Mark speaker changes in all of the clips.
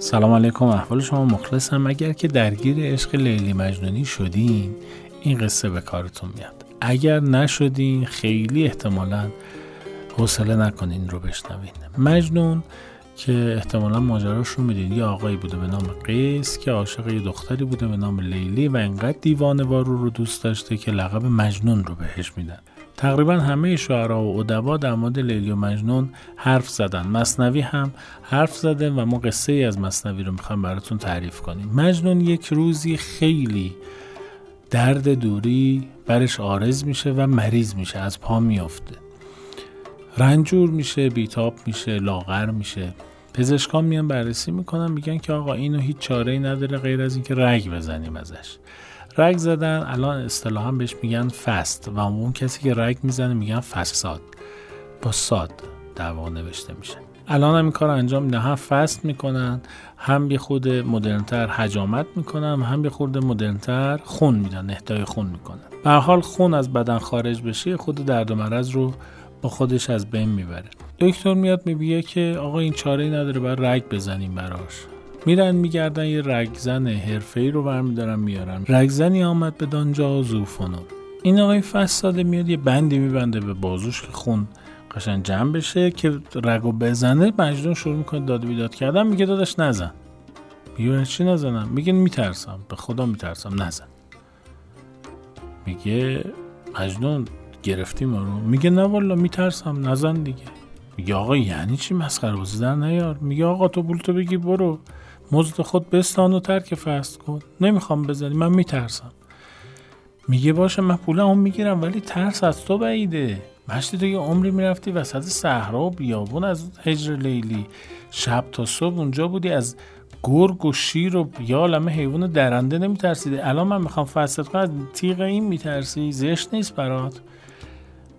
Speaker 1: سلام علیکم احوال شما مخلصم. اگر که درگیر عشق لیلی مجنونی شدین این قصه به کارتون میاد. اگر نشدین خیلی احتمالا حوصله نکنین رو بشنوین. مجنون که احتمالا ماجراش رو می‌دید یه آقایی بوده به نام قیس که عاشق یه دختری بوده به نام لیلی و انقدر دیوانه وارو رو دوست داشته که لقب مجنون رو بهش میدن. تقریبا همه شعرا و ادبا در مورد لیلی و مجنون حرف زدن. مصنوی هم حرف زده و ما قصه ای از مصنوی رو می‌خوام براتون تعریف کنیم. مجنون یک روزی خیلی درد دوری برش آرز میشه و مریض میشه از پا میافته. رنجور میشه بیتاب میشه لاغر میشه. پزشکان میان بررسی می‌کنن میگن که آقا اینو هیچ چاره ای نداره غیر از اینکه رگ بزنیم ازش. رگ زدن الان اصطلاحا بهش میگن فست و اون کسی که رگ می‌زنه میگن فساد با ساد در نوشته میشه. الان هم این کار انجام میدن هم فست می‌کنن هم یه خود مدرنتر حجامت می‌کنن هم یه خورده مدرنتر خون میدن اهدای خون می‌کنن. به حال خون از بدن خارج بشه خود درد و مرض رو با خودش از بین می‌بره. دکتر میاد میبیه که آقا این چاره ای نداره باید رگ بزنیم براش. میرن میگردن یه رگزن ای رو برمیدارن میارن. رگزنی آمد به دانجا زوفانون این آقای فساده میاد یه بندی میبنده به بازوش که خون قشن جمع بشه که رگو بزنه. مجنون شروع می‌کنه داد بیداد کردن میگه داداش نزن. میگه چی نزنم؟ میگه میترسم. به خدا میترسم. نزن. میگه مجنون گرفتی ما رو. میگه نه والا میترسم. نزن دیگه. میگه آقا یعنی چی مسخره بازی در نیار؟ میگه آقا تو بولتو بگی برو. مزد خود بستان و ترک فست کن. نمی‌خوام بزنی من میترسم. میگه باشه من پولمو می‌گیرم ولی ترس از تو بعیده. مشتی تو یه عمری می‌رفتی وسط صحرا و بیابون از هجر لیلی. شب تا صبح اونجا بودی از گرگ و شیر و یا حیوان درنده نمیترسیده الان من می‌خوام فست کنم از تیغ این میترسی؟ زشت نیست برات.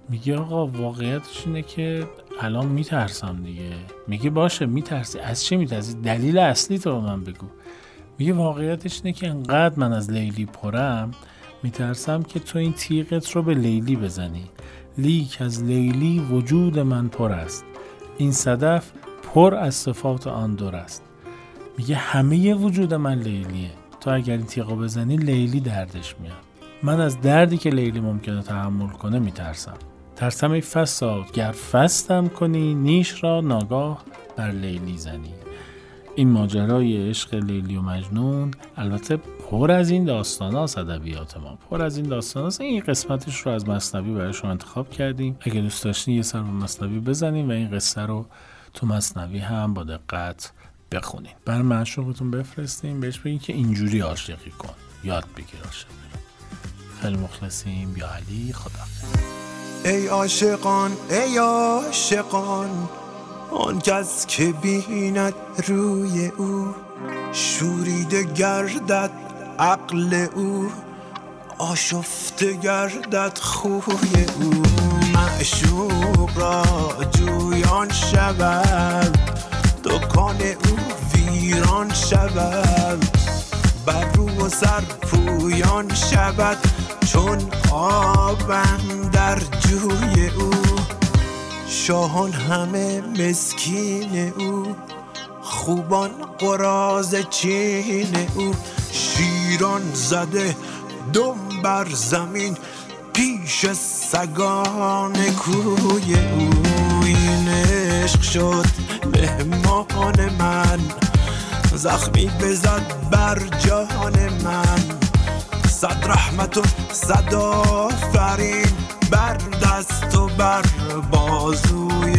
Speaker 1: میگه آقا واقعیتش اینه که الان میترسم دیگه. میگه باشه میترسی. از چه میترسی؟ دلیل اصلی تو من بگو. میگه واقعیتش اینه که انقدر من از لیلی پرم میترسم که تو این تیغت رو به لیلی بزنی. لیک از لیلی وجود من پر است. این صدف پر از صفات آن دور است. میگه همه وجود من لیلیه. تو اگر این تیغو بزنی لیلی دردش میاد. من از دردی که لیلی ممکنه تحمل کنه میترسم. ترسم ای فساد گر فستم کنی نیش را ناگاه بر لیلی زنی. این ماجرای عشق لیلی و مجنون البته پر از این داستان ها ادبیات ما. پر از این داستان هاست. این قسمتش رو از مصنوی برای شما انتخاب کردیم. اگه دوست داشتین یه سر به مصنوی بزنیم و این قصه رو تو مصنوی هم با دقت بخونین. بر معشوقتون بفرستیم بهش بگین که اینجوری عاشقی کن. یاد بگیر عاشق خیلی مخلصیم. یا علی خدا
Speaker 2: ای عاشقان ای عاشقان آن کس که بیند روی او شوریده گردد عقل او آشفته گردد خوی او. معشوق را جویان شود دکان او ویران شود. سر پویان شود چون آبم در جوی او. شاهان همه مسکین او خوبان قراز چین او. شیران زده دم بر زمین پیش سگان کوی او. این عشق شد مهمان من. زخمی بزد بر جان من. صد رحمت و صد آفرین. بر دست و بر بازوی